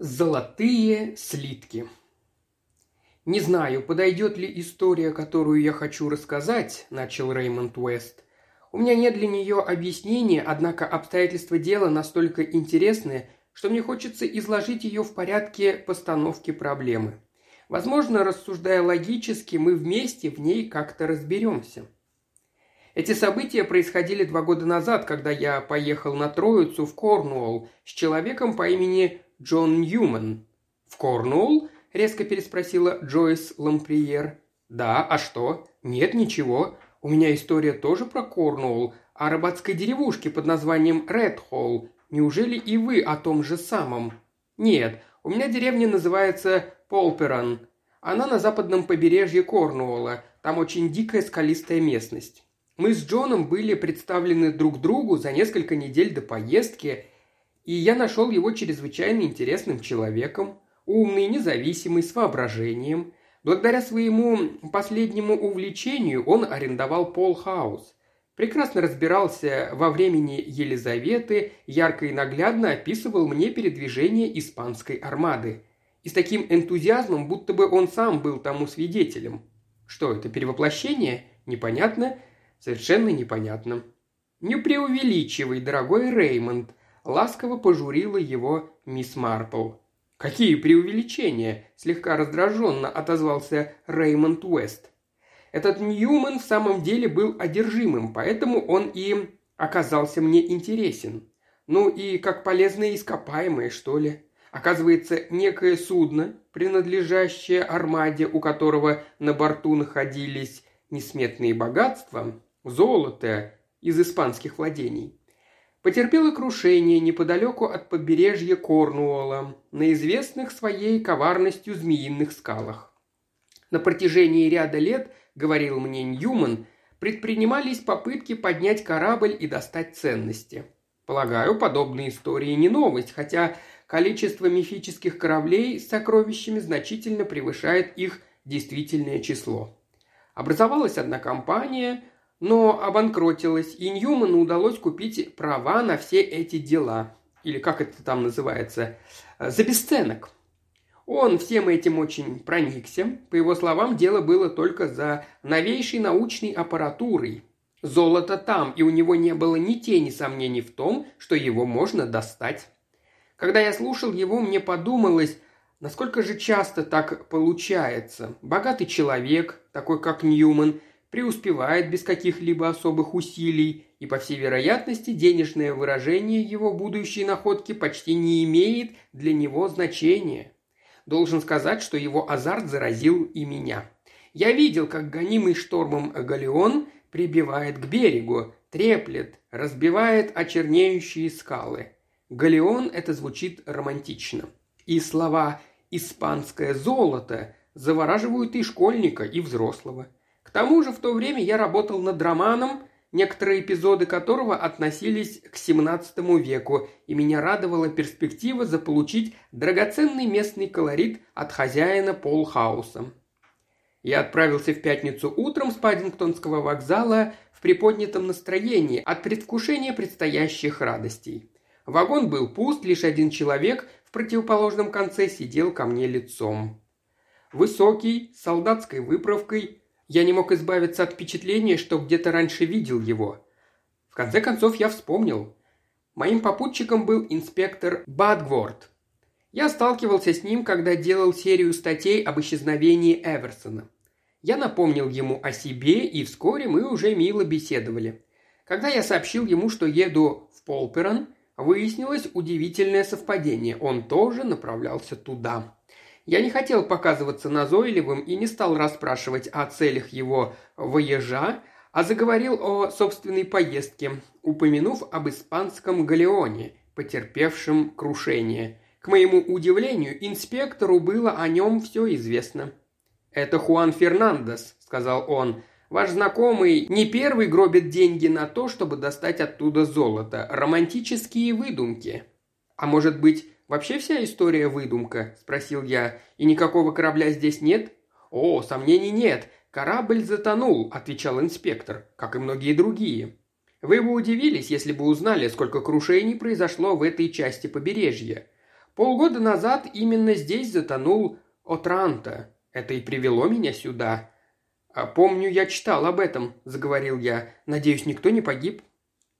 Золотые слитки. «Не знаю, подойдет ли история, которую я хочу рассказать», – начал Реймонд Уэст. «У меня нет для нее объяснения, однако обстоятельства дела настолько интересны, что мне хочется изложить ее в порядке постановки проблемы. Возможно, рассуждая логически, мы вместе в ней как-то разберемся». Эти события происходили два года назад, когда я поехал на Троицу в Корнуолл с человеком по имени Джон Ньюман. «В Корнуолл?» – резко переспросила Джойс Ламприер. «Да, а что? Нет, ничего. У меня история тоже про Корнуолл, о рыбацкой деревушке под названием Редхолл. Неужели и вы о том же самом?» «Нет, у меня деревня называется Полперан. Она на западном побережье Корнуолла. Там очень дикая скалистая местность. Мы с Джоном были представлены друг другу за несколько недель до поездки – и я нашел его чрезвычайно интересным человеком, умный, независимый, с воображением. Благодаря своему последнему увлечению он арендовал Полхаус. Прекрасно разбирался во времени Елизаветы, ярко и наглядно описывал мне передвижение испанской армады. И с таким энтузиазмом, будто бы он сам был тому свидетелем. Что это, перевоплощение? Непонятно? Совершенно непонятно. Не преувеличивай, дорогой Реймонд. Ласково пожурила его мисс Марпл. «Какие преувеличения!» – слегка раздраженно отозвался Реймонд Уэст. «Этот Ньюман в самом деле был одержимым, поэтому он и оказался мне интересен. Ну и как полезные ископаемые, что ли. Оказывается, некое судно, принадлежащее армаде, у которого на борту находились несметные богатства, золото из испанских владений, потерпела крушение неподалеку от побережья Корнуолла, на известных своей коварностью змеиных скалах. На протяжении ряда лет, говорил мне Ньюман, предпринимались попытки поднять корабль и достать ценности. Полагаю, подобные истории не новость, хотя количество мифических кораблей с сокровищами значительно превышает их действительное число. Образовалась одна компания, но обанкротилась, и Ньюману удалось купить права на все эти дела. Или как это там называется? За бесценок. Он всем этим очень проникся. По его словам, дело было только за новейшей научной аппаратурой. Золото там, и у него не было ни тени сомнений в том, что его можно достать. Когда я слушал его, мне подумалось, насколько же часто так получается. Богатый человек, такой как Ньюман, преуспевает без каких-либо особых усилий, и, по всей вероятности, денежное выражение его будущей находки почти не имеет для него значения. Должен сказать, что его азарт заразил и меня. Я видел, как гонимый штормом галеон прибивает к берегу, треплет, разбивает очернеющие скалы. Галеон это звучит романтично. И слова «испанское золото» завораживают и школьника, и взрослого – к тому же в то время я работал над романом, некоторые эпизоды которого относились к XVII веку, и меня радовала перспектива заполучить драгоценный местный колорит от хозяина Полхауса. Я отправился в пятницу утром с Паддингтонского вокзала в приподнятом настроении от предвкушения предстоящих радостей. Вагон был пуст, лишь один человек в противоположном конце сидел ко мне лицом. Высокий, с солдатской выправкой, я не мог избавиться от впечатления, что где-то раньше видел его. В конце концов я вспомнил. Моим попутчиком был инспектор Бадгворд. Я сталкивался с ним, когда делал серию статей об исчезновении Эверсона. Я напомнил ему о себе, и вскоре мы уже мило беседовали. Когда я сообщил ему, что еду в Полперон, выяснилось удивительное совпадение. Он тоже направлялся туда. Я не хотел показываться назойливым и не стал расспрашивать о целях его воежа, а заговорил о собственной поездке, упомянув об испанском галеоне, потерпевшем крушение. К моему удивлению, инспектору было о нем все известно. «Это Хуан Фернандес», — сказал он. «Ваш знакомый не первый гробит деньги на то, чтобы достать оттуда золото. Романтические выдумки. А может быть, «Вообще вся история выдумка?» – спросил я. «И никакого корабля здесь нет?» «О, сомнений нет. Корабль затонул», – отвечал инспектор, как и многие другие. «Вы бы удивились, если бы узнали, сколько крушений произошло в этой части побережья. Полгода назад именно здесь затонул Отранта. Это и привело меня сюда. А помню, я читал об этом, заговорил я. Надеюсь, никто не погиб.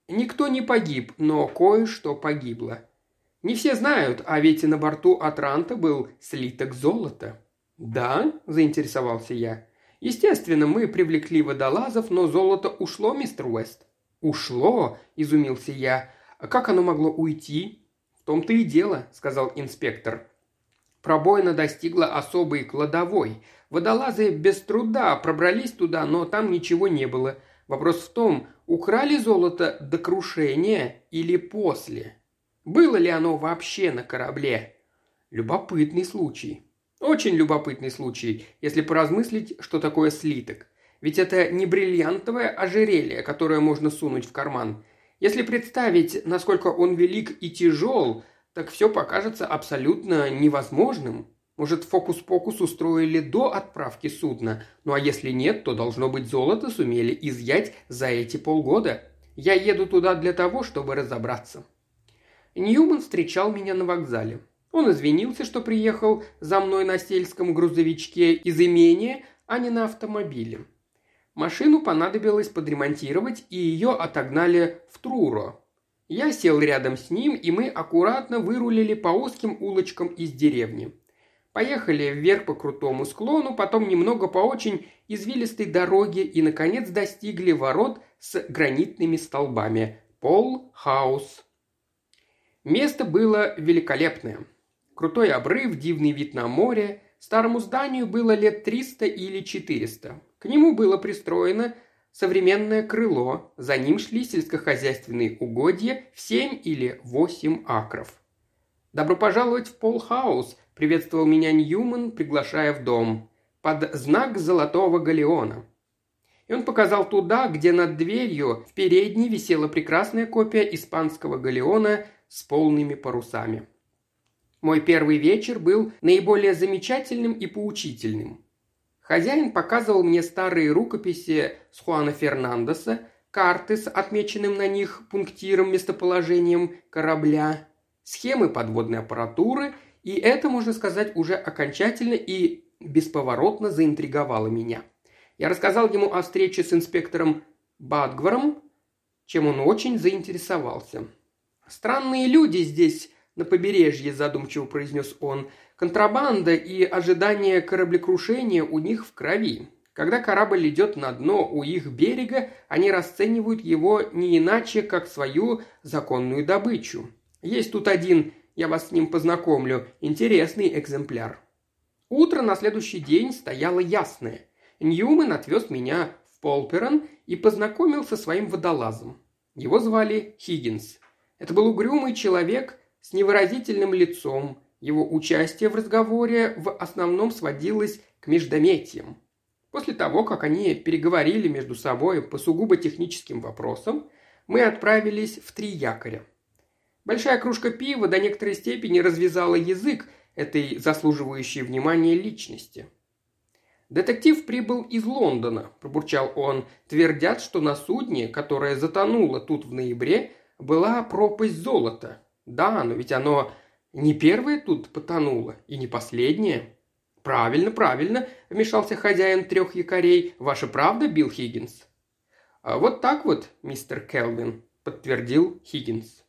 Никто не погиб, но кое-что погибло. Не все знают, а ведь на борту Атранта был слиток золота. «Да?» – заинтересовался я. «Естественно, мы привлекли водолазов, но золото ушло, мистер Уэст». «Ушло?» – изумился я. «А как оно могло уйти?» «В том-то и дело», – сказал инспектор. Пробоина достигла особой кладовой. Водолазы без труда пробрались туда, но там ничего не было. Вопрос в том, украли золото до крушения или после. Было ли оно вообще на корабле? Любопытный случай. Очень любопытный случай, если поразмыслить, что такое слиток. Ведь это не бриллиантовое ожерелье, которое можно сунуть в карман. Если представить, насколько он велик и тяжел, так все покажется абсолютно невозможным. Может, фокус-покус устроили до отправки судна, ну а если нет, то должно быть золото сумели изъять за эти полгода. Я еду туда для того, чтобы разобраться. Ньюман встречал меня на вокзале. Он извинился, что приехал за мной на сельском грузовичке из имения, а не на автомобиле. Машину понадобилось подремонтировать, и ее отогнали в Труро. Я сел рядом с ним, и мы аккуратно вырулили по узким улочкам из деревни. Поехали вверх по крутому склону, потом немного по очень извилистой дороге и, наконец, достигли ворот с гранитными столбами. Пол Хаус. Место было великолепное. Крутой обрыв, дивный вид на море. Старому зданию было лет 300 или 400. К нему было пристроено современное крыло, за ним шли сельскохозяйственные угодья в 7 или 8 акров. «Добро пожаловать в Полхаус», – приветствовал меня Ньюман, приглашая в дом. «Под знак золотого галеона». И он показал туда, где над дверью в передней висела прекрасная копия испанского галеона с полными парусами. Мой первый вечер был наиболее замечательным и поучительным. Хозяин показывал мне старые рукописи с Хуана Фернандеса, карты с отмеченным на них пунктиром местоположением корабля, схемы подводной аппаратуры, и это, можно сказать, уже окончательно и бесповоротно заинтриговало меня. Я рассказал ему о встрече с инспектором Бадгваром, чем он очень заинтересовался. «Странные люди здесь на побережье», – задумчиво произнес он. «Контрабанда и ожидание кораблекрушения у них в крови. Когда корабль идет на дно у их берега, они расценивают его не иначе, как свою законную добычу. Есть тут один, я вас с ним познакомлю, интересный экземпляр». Утро на следующий день стояло ясное. Ньюман отвез меня в Полперон и познакомил со своим водолазом. Его звали Хиггинс. Это был угрюмый человек с невыразительным лицом. Его участие в разговоре в основном сводилось к междометиям. После того, как они переговорили между собой по сугубо техническим вопросам, мы отправились в три якоря. Большая кружка пива до некоторой степени развязала язык этой заслуживающей внимания личности. «Детектив прибыл из Лондона», – пробурчал он. «Твердят, что на судне, которое затонуло тут в ноябре, была пропасть золота. Да, но ведь оно не первое тут потонуло и не последнее. Правильно, правильно, вмешался хозяин трех якорей. Ваша правда, Билл Хиггинс? А вот так вот, мистер Келвин, подтвердил Хиггинс.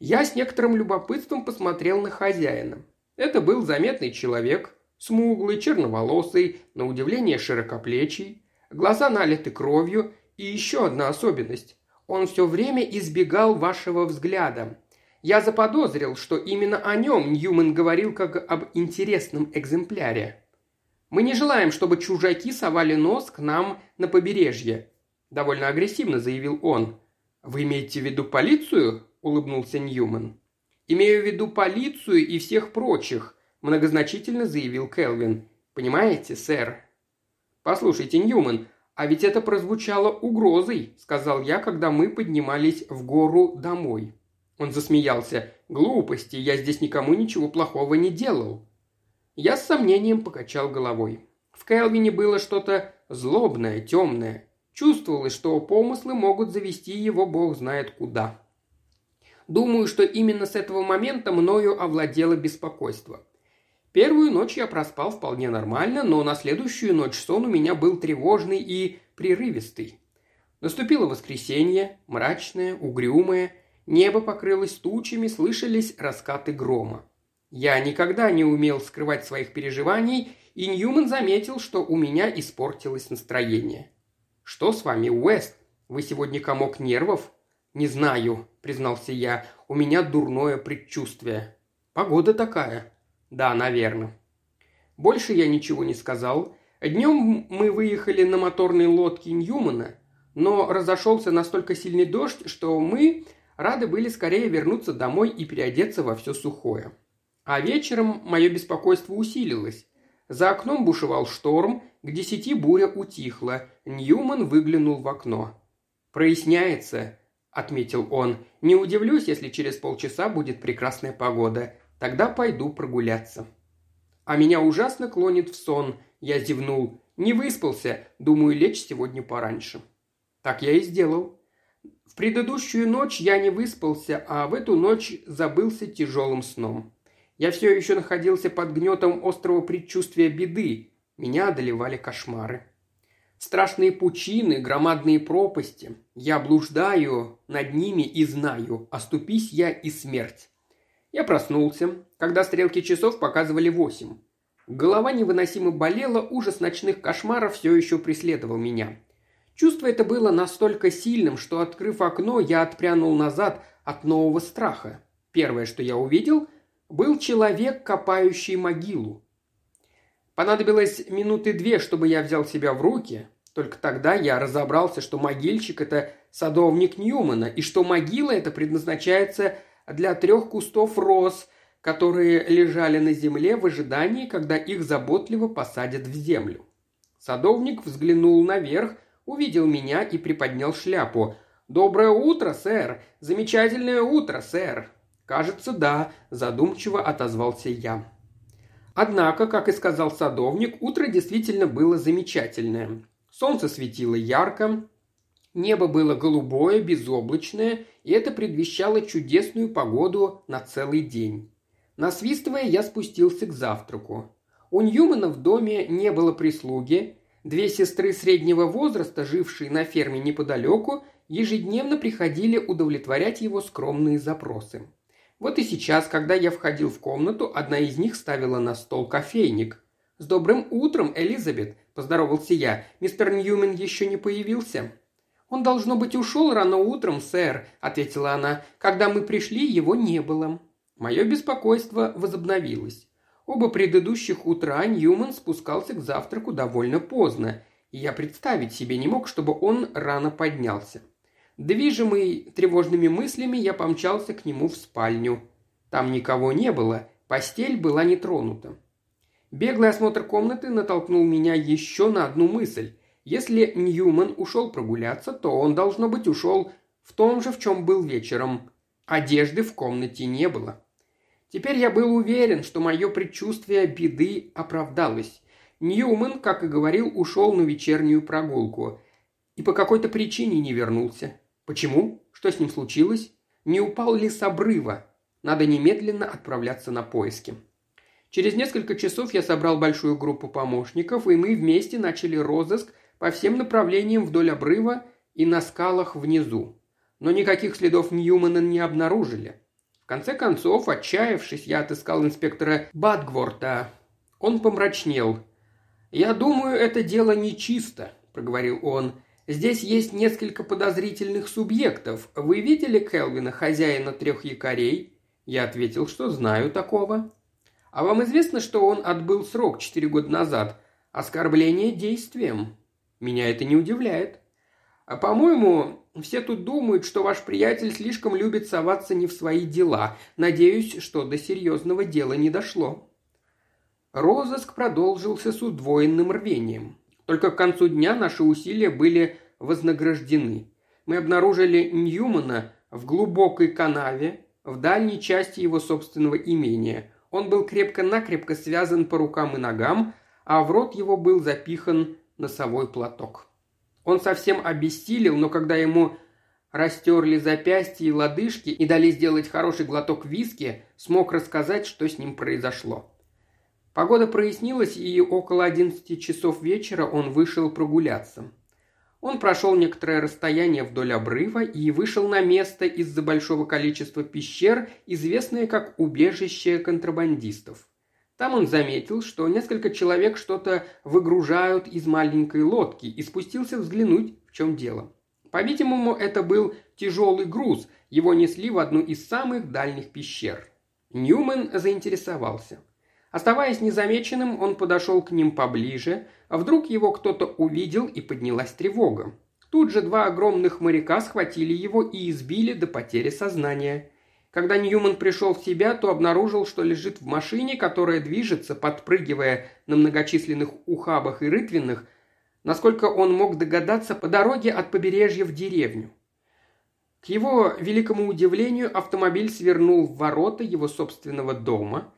Я с некоторым любопытством посмотрел на хозяина. Это был заметный человек, смуглый, черноволосый, на удивление широкоплечий, глаза налиты кровью и еще одна особенность. Он все время избегал вашего взгляда. Я заподозрил, что именно о нем Ньюман говорил как об интересном экземпляре. Мы не желаем, чтобы чужаки совали нос к нам на побережье», – довольно агрессивно заявил он. «Вы имеете в виду полицию?» – улыбнулся Ньюман. «Имею в виду полицию и всех прочих», – многозначительно заявил Келвин. «Понимаете, сэр?» «Послушайте, Ньюман, а ведь это прозвучало угрозой», – сказал я, когда мы поднимались в гору домой. Он засмеялся. «Глупости, я здесь никому ничего плохого не делал». Я с сомнением покачал головой. В Келвине было что-то злобное, темное. Чувствовалось, что помыслы могут завести его бог знает куда. Думаю, что именно с этого момента мною овладело беспокойство. Первую ночь я проспал вполне нормально, но на следующую ночь сон у меня был тревожный и прерывистый. Наступило воскресенье, мрачное, угрюмое, небо покрылось тучами, слышались раскаты грома. Я никогда не умел скрывать своих переживаний, и Ньюман заметил, что у меня испортилось настроение. «Что с вами, Уэст? Вы сегодня комок нервов?» «Не знаю», – признался я, – «у меня дурное предчувствие». «Погода такая». «Да, наверное». Больше я ничего не сказал. Днем мы выехали на моторной лодке Ньюмана, но разошелся настолько сильный дождь, что мы рады были скорее вернуться домой и переодеться во все сухое. А вечером мое беспокойство усилилось. За окном бушевал шторм, к десяти буря утихла. Ньюман выглянул в окно. «Проясняется», — отметил он. «Не удивлюсь, если через полчаса будет прекрасная погода. Тогда пойду прогуляться». «А меня ужасно клонит в сон», — я зевнул. «Не выспался, думаю, лечь сегодня пораньше». Так я и сделал. В предыдущую ночь я не выспался, а в эту ночь забылся тяжелым сном. Я все еще находился под гнетом острого предчувствия беды. Меня одолевали кошмары. Страшные пучины, громадные пропасти. Я блуждаю над ними и знаю, оступись я и смерть. Я проснулся, когда стрелки часов показывали восемь. Голова невыносимо болела, ужас ночных кошмаров все еще преследовал меня. Чувство это было настолько сильным, что, открыв окно, я отпрянул назад от нового страха. Первое, что я увидел, был человек, копающий могилу. Понадобилось минуты две, чтобы я взял себя в руки. Только тогда я разобрался, что могильщик – это садовник Ньюмана, и что могила эта предназначается для трех кустов роз, которые лежали на земле в ожидании, когда их заботливо посадят в землю. Садовник взглянул наверх, увидел меня и приподнял шляпу. «Доброе утро, сэр! Замечательное утро, сэр!» «Кажется, да», – задумчиво отозвался я. Однако, как и сказал садовник, утро действительно было замечательное. Солнце светило ярко, небо было голубое, безоблачное, и это предвещало чудесную погоду на целый день. Насвистывая, я спустился к завтраку. У Ньюмана в доме не было прислуги. Две сестры среднего возраста, жившие на ферме неподалеку, ежедневно приходили удовлетворять его скромные запросы. Вот и сейчас, когда я входил в комнату, одна из них ставила на стол кофейник. «С добрым утром, Элизабет!» – поздоровался я. «Мистер Ньюмен еще не появился?» «Он, должно быть, ушел рано утром, сэр», – ответила она. «Когда мы пришли, его не было». Мое беспокойство возобновилось. Оба предыдущих утра Ньюман спускался к завтраку довольно поздно, и я представить себе не мог, чтобы он рано поднялся. Движимый тревожными мыслями, я помчался к нему в спальню. Там никого не было, постель была не тронута. Беглый осмотр комнаты натолкнул меня еще на одну мысль. Если Ньюман ушел прогуляться, то он, должно быть, ушел в том же, в чем был вечером. Одежды в комнате не было. Теперь я был уверен, что мое предчувствие беды оправдалось. Ньюман, как и говорил, ушел на вечернюю прогулку. И по какой-то причине не вернулся. Почему? Что с ним случилось? Не упал ли с обрыва? Надо немедленно отправляться на поиски. Через несколько часов я собрал большую группу помощников, и мы вместе начали розыск по всем направлениям вдоль обрыва и на скалах внизу. Но никаких следов Ньюмана не обнаружили. В конце концов, отчаявшись, я отыскал инспектора Бадгворта. Он помрачнел. «Я думаю, это дело нечисто», – проговорил он. Здесь есть несколько подозрительных субъектов. Вы видели Келвина, хозяина трех якорей?» Я ответил, что знаю такого. «А вам известно, что он отбыл срок четыре года назад? Оскорбление действием?» «Меня это не удивляет». «А по-моему, все тут думают, что ваш приятель слишком любит соваться не в свои дела. Надеюсь, что до серьезного дела не дошло». Розыск продолжился с удвоенным рвением. Только к концу дня наши усилия были вознаграждены. Мы обнаружили Ньюмана в глубокой канаве, в дальней части его собственного имения. Он был крепко-накрепко связан по рукам и ногам, а в рот его был запихан носовой платок. Он совсем обессилел, но когда ему растерли запястья и лодыжки и дали сделать хороший глоток виски, смог рассказать, что с ним произошло. Погода прояснилась, и около одиннадцати часов вечера он вышел прогуляться. Он прошел некоторое расстояние вдоль обрыва и вышел на место из-за большого количества пещер, известное как убежище контрабандистов. Там он заметил, что несколько человек что-то выгружают из маленькой лодки и спустился взглянуть, в чем дело. По-видимому, это был тяжелый груз, его несли в одну из самых дальних пещер. Ньюман заинтересовался. Оставаясь незамеченным, он подошел к ним поближе, а вдруг его кто-то увидел и поднялась тревога. Тут же два огромных моряка схватили его и избили до потери сознания. Когда Ньюман пришел в себя, то обнаружил, что лежит в машине, которая движется, подпрыгивая на многочисленных ухабах и рытвинах, насколько он мог догадаться по дороге от побережья в деревню. К его великому удивлению, автомобиль свернул в ворота его собственного дома.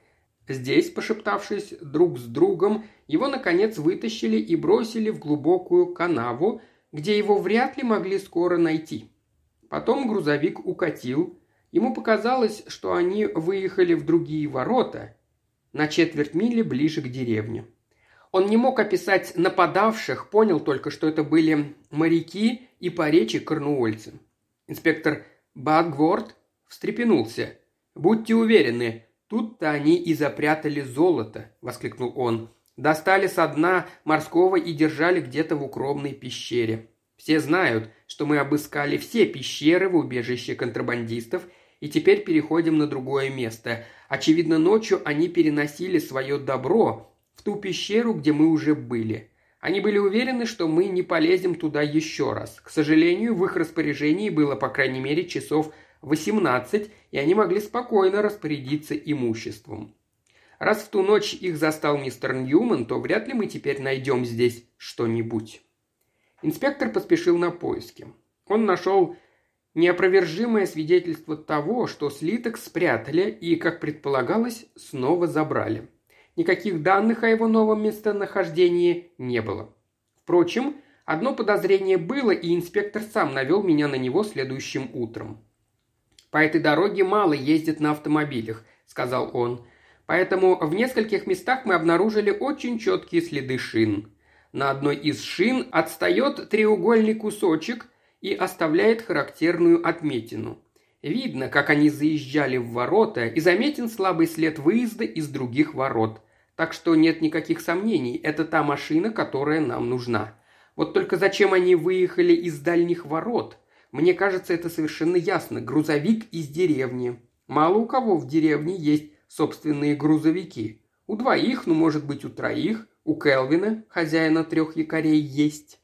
Здесь, пошептавшись друг с другом, его, наконец, вытащили и бросили в глубокую канаву, где его вряд ли могли скоро найти. Потом грузовик укатил, Ему показалось, что они выехали в другие ворота, на четверть мили ближе к деревне. Он не мог описать нападавших, понял только, что это были моряки и по речи корнуольцы. Инспектор Багворд встрепенулся. «Будьте уверены, тут-то они и запрятали золото», – воскликнул он. «Достали со дна морского и держали где-то в укромной пещере. Все знают, что мы обыскали все пещеры в убежище контрабандистов – и теперь переходим на другое место. Очевидно, ночью они переносили свое добро в ту пещеру, где мы уже были. Они были уверены, что мы не полезем туда еще раз. К сожалению, в их распоряжении было по крайней мере часов 18, и они могли спокойно распорядиться имуществом. Раз в ту ночь их застал мистер Ньюман, то вряд ли мы теперь найдем здесь что-нибудь. Инспектор поспешил на поиски. Он нашел неопровержимое свидетельство того, что слиток спрятали и, как предполагалось, снова забрали. Никаких данных о его новом местонахождении не было. Впрочем, одно подозрение было, и инспектор сам навел меня на него следующим утром. «По этой дороге мало ездят на автомобилях», – сказал он. «Поэтому в нескольких местах мы обнаружили очень четкие следы шин. На одной из шин отстает треугольный кусочек – и оставляет характерную отметину. Видно, как они заезжали в ворота, и заметен слабый след выезда из других ворот. Так что нет никаких сомнений, это та машина, которая нам нужна. Вот только зачем они выехали из дальних ворот? Мне кажется, это совершенно ясно. Грузовик из деревни. Мало у кого в деревне есть собственные грузовики. У двоих, ну, может быть, у троих. У Келвина, хозяина трех якорей, есть.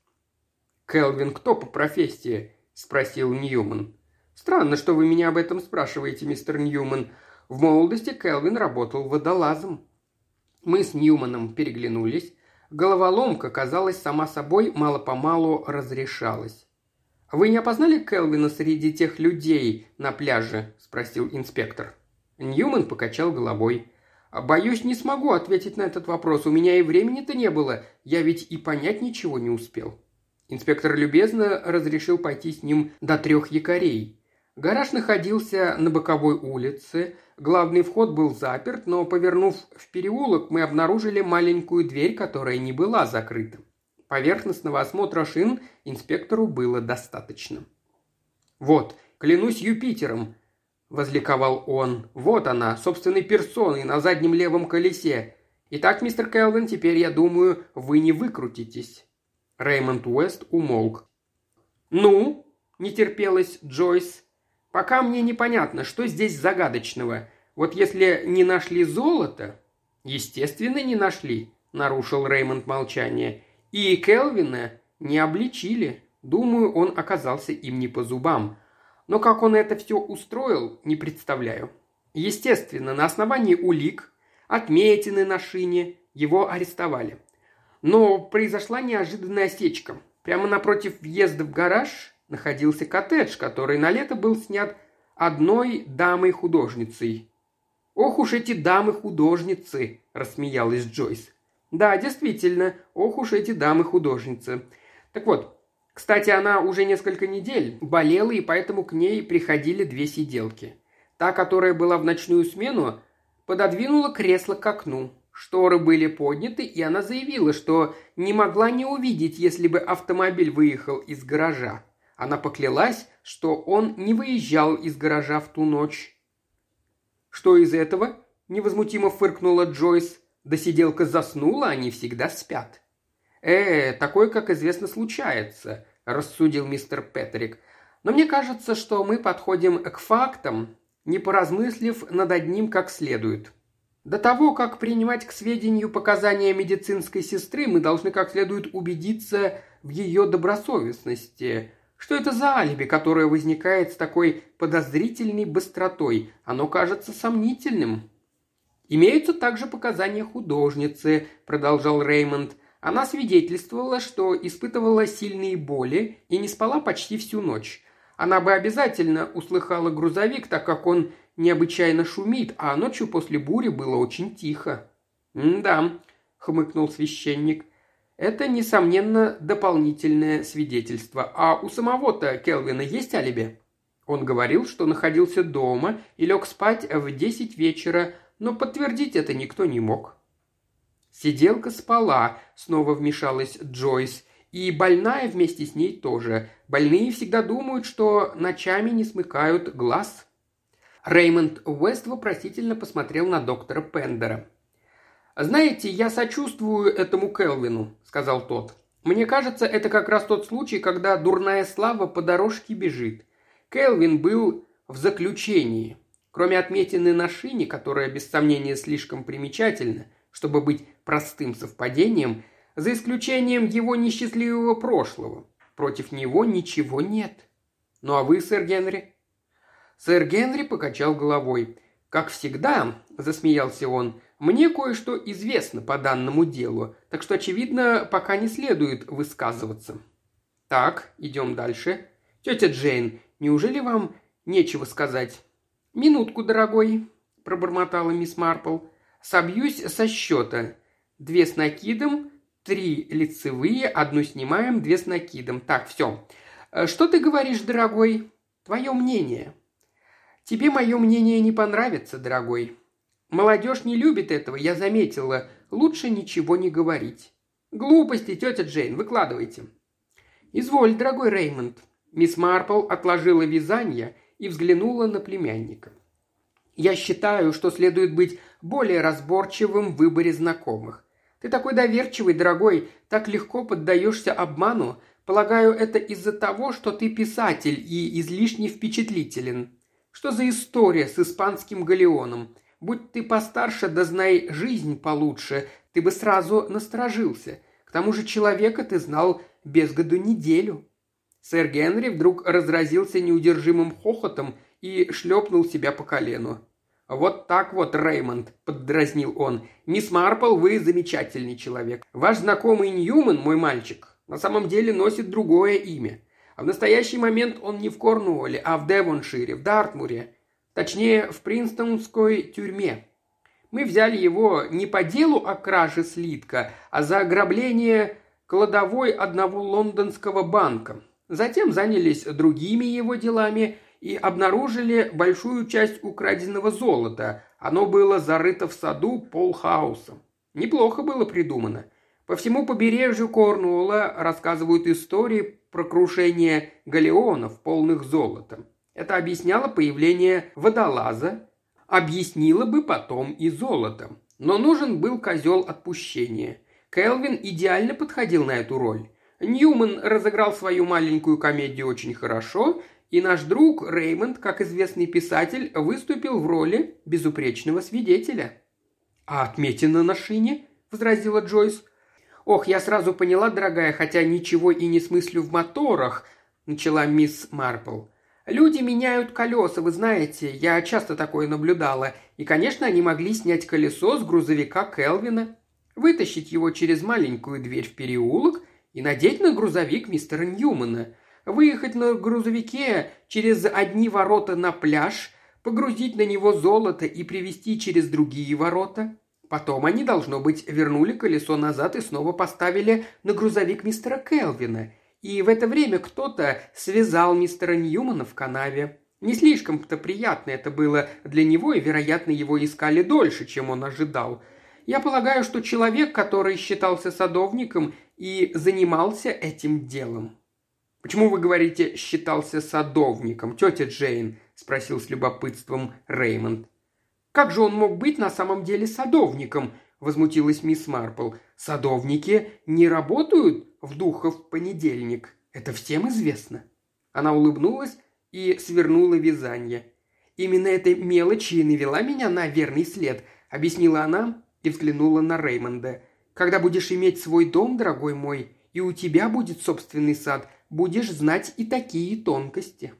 «Келвин кто по профессии?» – спросил Ньюман. «Странно, что вы меня об этом спрашиваете, мистер Ньюман. В молодости Келвин работал водолазом». Мы с Ньюманом переглянулись. Головоломка, казалось, сама собой мало-помалу разрешалась. «Вы не опознали Келвина среди тех людей на пляже?» – спросил инспектор. Ньюман покачал головой. «Боюсь, не смогу ответить на этот вопрос. У меня и времени-то не было. Я ведь и понять ничего не успел». Инспектор любезно разрешил пойти с ним до трех якорей. Гараж находился на боковой улице, главный вход был заперт, но, повернув в переулок, мы обнаружили маленькую дверь, которая не была закрыта. Поверхностного осмотра шин инспектору было достаточно. «Вот, клянусь Юпитером!» – возликовал он. «Вот она, собственной персоной, на заднем левом колесе. Итак, мистер Келвин, теперь, я думаю, вы не выкрутитесь. Реймонд Уэст умолк. «Ну?» – не терпелась Джойс. «Пока мне непонятно, что здесь загадочного. Вот если не нашли золото...» «Естественно, не нашли», – нарушил Реймонд молчание. «И Келвина не обличили. Думаю, он оказался им не по зубам. Но как он это все устроил, не представляю. Естественно, на основании улик, отметины на шине, его арестовали. Но произошла неожиданная осечка. Прямо напротив въезда в гараж находился коттедж, который на лето был снят одной дамой-художницей. «Ох уж эти дамы-художницы!» – рассмеялась Джойс. «Да, действительно, ох уж эти дамы-художницы. Так вот, Кстати, она уже несколько недель болела, и поэтому к ней приходили две сиделки. Та, которая была в ночную смену, пододвинула кресло к окну. Шторы были подняты, и она заявила, что не могла не увидеть, если бы автомобиль выехал из гаража. Она поклялась, что он не выезжал из гаража в ту ночь. «Что из этого?» – невозмутимо фыркнула Джойс. «Да сиделка заснула, они всегда спят». «Э, такое, как известно, случается», – рассудил мистер Петрик. «Но мне кажется, что мы подходим к фактам, не поразмыслив над одним как следует. До того, как принимать к сведению показания медицинской сестры, мы должны как следует убедиться в ее добросовестности. Что это за алиби, которое возникает с такой подозрительной быстротой? Оно кажется сомнительным. «Имеются также показания художницы», – продолжал Реймонд. Она свидетельствовала, что испытывала сильные боли и не спала почти всю ночь. Она бы обязательно услыхала грузовик, так как он необычайно шумит, а ночью после бури было очень тихо. «Да», – хмыкнул священник, это, несомненно, дополнительное свидетельство. А у самого-то Келвина есть алиби? Он говорил, что находился дома и лег спать в десять вечера, но подтвердить это никто не мог. Сиделка спала, снова вмешалась Джойс, и больная вместе с ней тоже. Больные всегда думают, что ночами не смыкают глаз. Реймонд Уэст вопросительно посмотрел на доктора Пендера. «Знаете, я сочувствую этому Келвину», – сказал тот. «Мне кажется, это как раз тот случай, когда дурная слава по дорожке бежит. Келвин был в заключении. Кроме отметины на шине, которая без сомнения слишком примечательна, чтобы быть простым совпадением, за исключением его несчастливого прошлого. Против него ничего нет. Ну а вы, сэр Генри?» Сэр Генри покачал головой. «Как всегда», – засмеялся он, мне кое-что известно по данному делу, так что, очевидно, пока не следует высказываться. Так, идем дальше. Тетя Джейн, неужели вам нечего сказать? Минутку, дорогой, пробормотала мисс Марпл. Собьюсь со счета. Две с накидом, три лицевые, одну снимаем, две с накидом. Так, все. Что ты говоришь, дорогой? Твое мнение. Тебе мое мнение не понравится, дорогой. Молодежь не любит этого, я заметила. Лучше ничего не говорить. Глупости, тетя Джейн, выкладывайте. Изволь, дорогой Реймонд. Мисс Марпл отложила вязание и взглянула на племянника. Я считаю, что следует быть более разборчивым в выборе знакомых. Ты такой доверчивый, дорогой, так легко поддаешься обману. Полагаю, это из-за того, что ты писатель и излишне впечатлителен. Что за история с испанским галеоном? Будь ты постарше, да знай жизнь получше, ты бы сразу насторожился. К тому же человека ты знал без году неделю». Сэр Генри вдруг разразился неудержимым хохотом и шлепнул себя по колену. «Вот так вот, Реймонд», – поддразнил он. «Мисс Марпл, вы замечательный человек. Ваш знакомый Ньюман, мой мальчик, на самом деле носит другое имя. А в настоящий момент он не в Корнуолле, а в Девоншире, в Дартмуре. Точнее, в Принстонской тюрьме. Мы взяли его не по делу о краже слитка, а за ограбление кладовой одного лондонского банка. Затем занялись другими его делами и обнаружили большую часть украденного золота. Оно было зарыто в саду Полхауса. Неплохо было придумано. По всему побережью Корнуолла рассказывают истории про крушение галеонов, полных золота. Это объясняло появление водолаза, объяснило бы потом и золото. Но нужен был козел отпущения. Келвин идеально подходил на эту роль. Ньюман разыграл свою маленькую комедию очень хорошо, и наш друг Реймонд, как известный писатель, выступил в роли безупречного свидетеля. «А отметина на шине?» – возразила Джойс. «Ох, я сразу поняла, дорогая, хотя ничего и не смыслю в моторах», – начала мисс Марпл. Люди меняют колеса, вы знаете, я часто такое наблюдала. И, конечно, они могли снять колесо с грузовика Келвина, вытащить его через маленькую дверь в переулок и надеть на грузовик мистера Ньюмана, выехать на грузовике через одни ворота на пляж, погрузить на него золото и привезти через другие ворота. Потом они, должно быть, вернули колесо назад и снова поставили на грузовик мистера Келвина – И в это время кто-то связал мистера Ньюмана в канаве. Не слишком-то приятно это было для него, и, вероятно, его искали дольше, чем он ожидал. Я полагаю, что человек, который считался садовником и занимался этим делом. «Почему вы говорите «считался садовником», тетя Джейн?» – спросил с любопытством Реймонд. «Как же он мог быть на самом деле садовником?» – возмутилась мисс Марпл. «Садовники не работают в духов понедельник. Это всем известно». Она улыбнулась и свернула вязание. «Именно эта мелочь и навела меня на верный след», – объяснила она и взглянула на Реймонда. «Когда будешь иметь свой дом, дорогой мой, и у тебя будет собственный сад, будешь знать и такие тонкости».